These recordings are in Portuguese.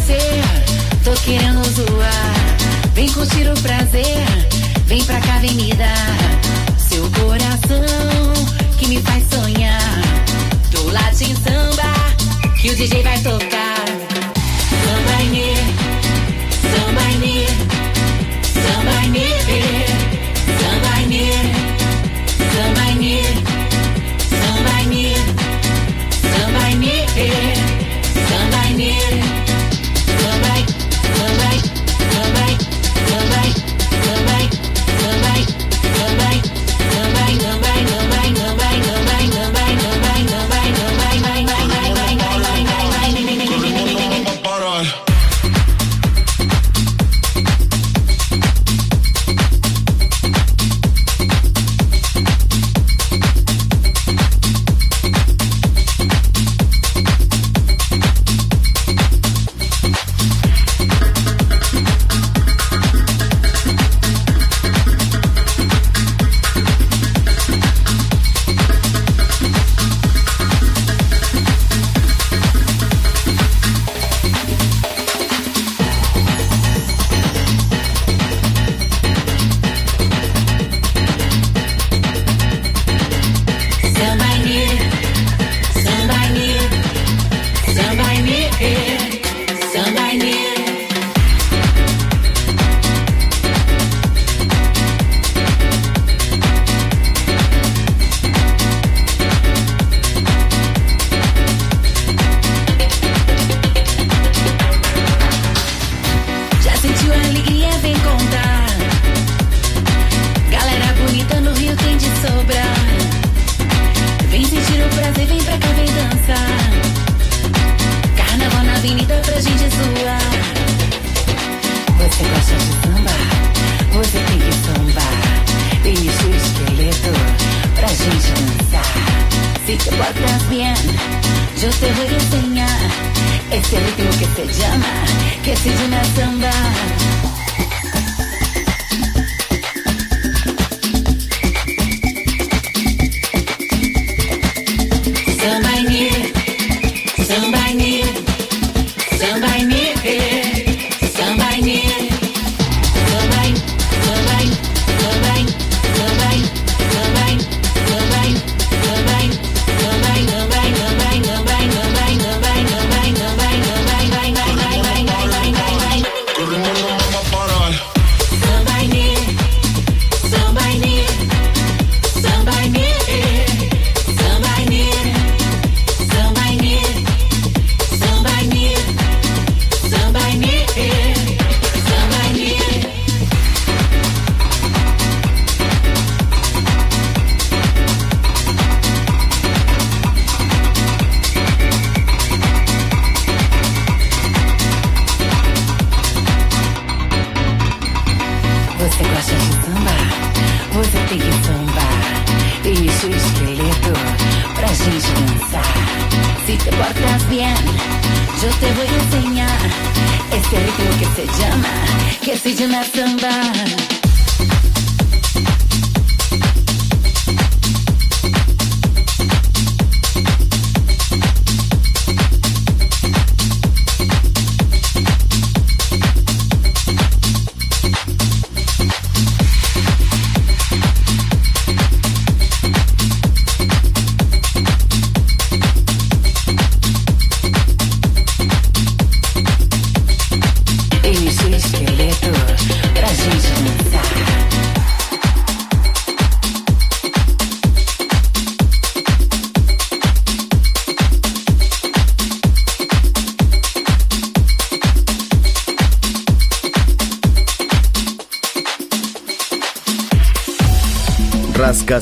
Você, tô querendo zoar. Vem curtir o prazer, vem pra cá, avenida. Seu coração que me faz sonhar. Do Latin Samba, que o DJ vai tocar. Samba e samba e samba e gente zoar. Você gosta de samba? Você tem que sambar. Deixa o esqueleto pra gente dançar. Se te portas bem, eu te vou ensinar. Esse é ritmo que se chama, que se llama samba.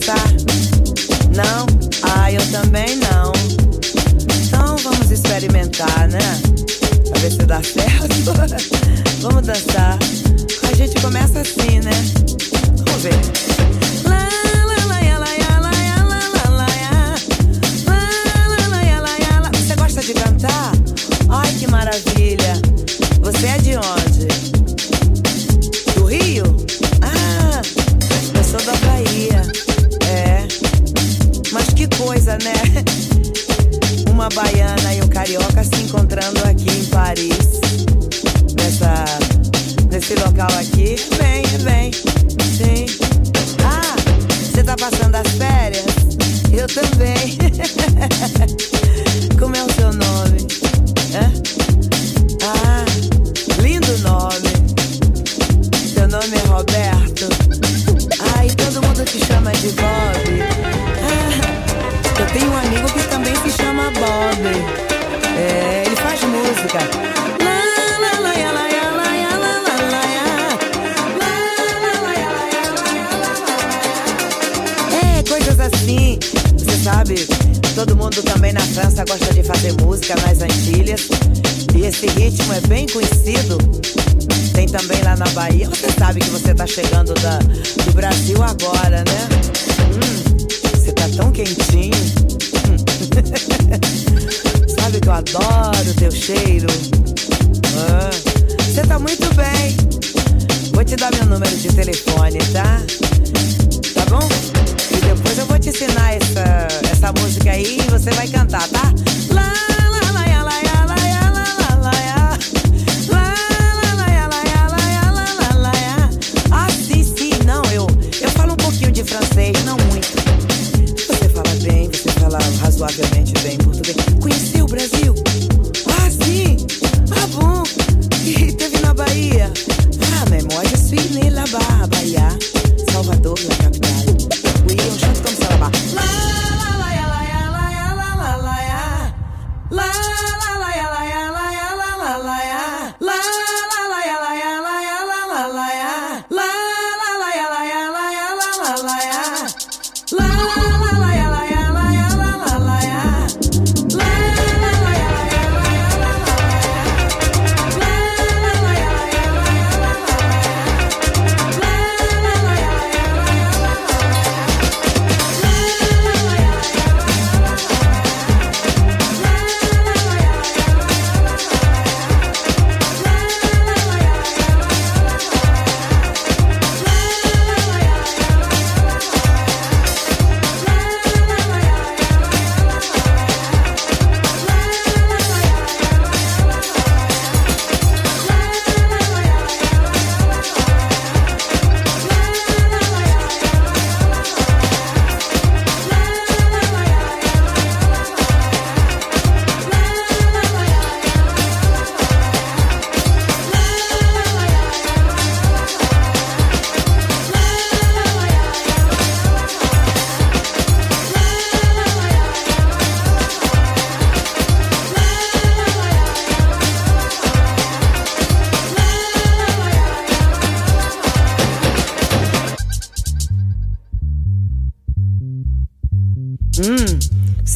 Dançar? Não? Ah, eu também não. Então vamos experimentar, né? Pra ver se dá certo. vamos dançar. A gente começa assim, né? Vamos ver. De cantar? Ai, que maravilha. Você é de onde? Né? Uma baiana e um carioca se encontrando aqui em Paris. Nessa. Nesse local aqui. Vem, vem. Sim. Ah, você tá passando as férias? Eu também. mundo também na França gosta de fazer música nas Antilhas. E esse ritmo é bem conhecido. Tem também lá na Bahia. Você sabe que você tá chegando da, do Brasil agora, né? Hum, você tá tão quentinho. Hum. sabe que eu adoro teu cheiro. Ah, Você tá muito bem. Vou te dar meu número de telefone, tá? Tá bom? Depois eu vou te ensinar essa, essa música aí e você vai cantar, tá?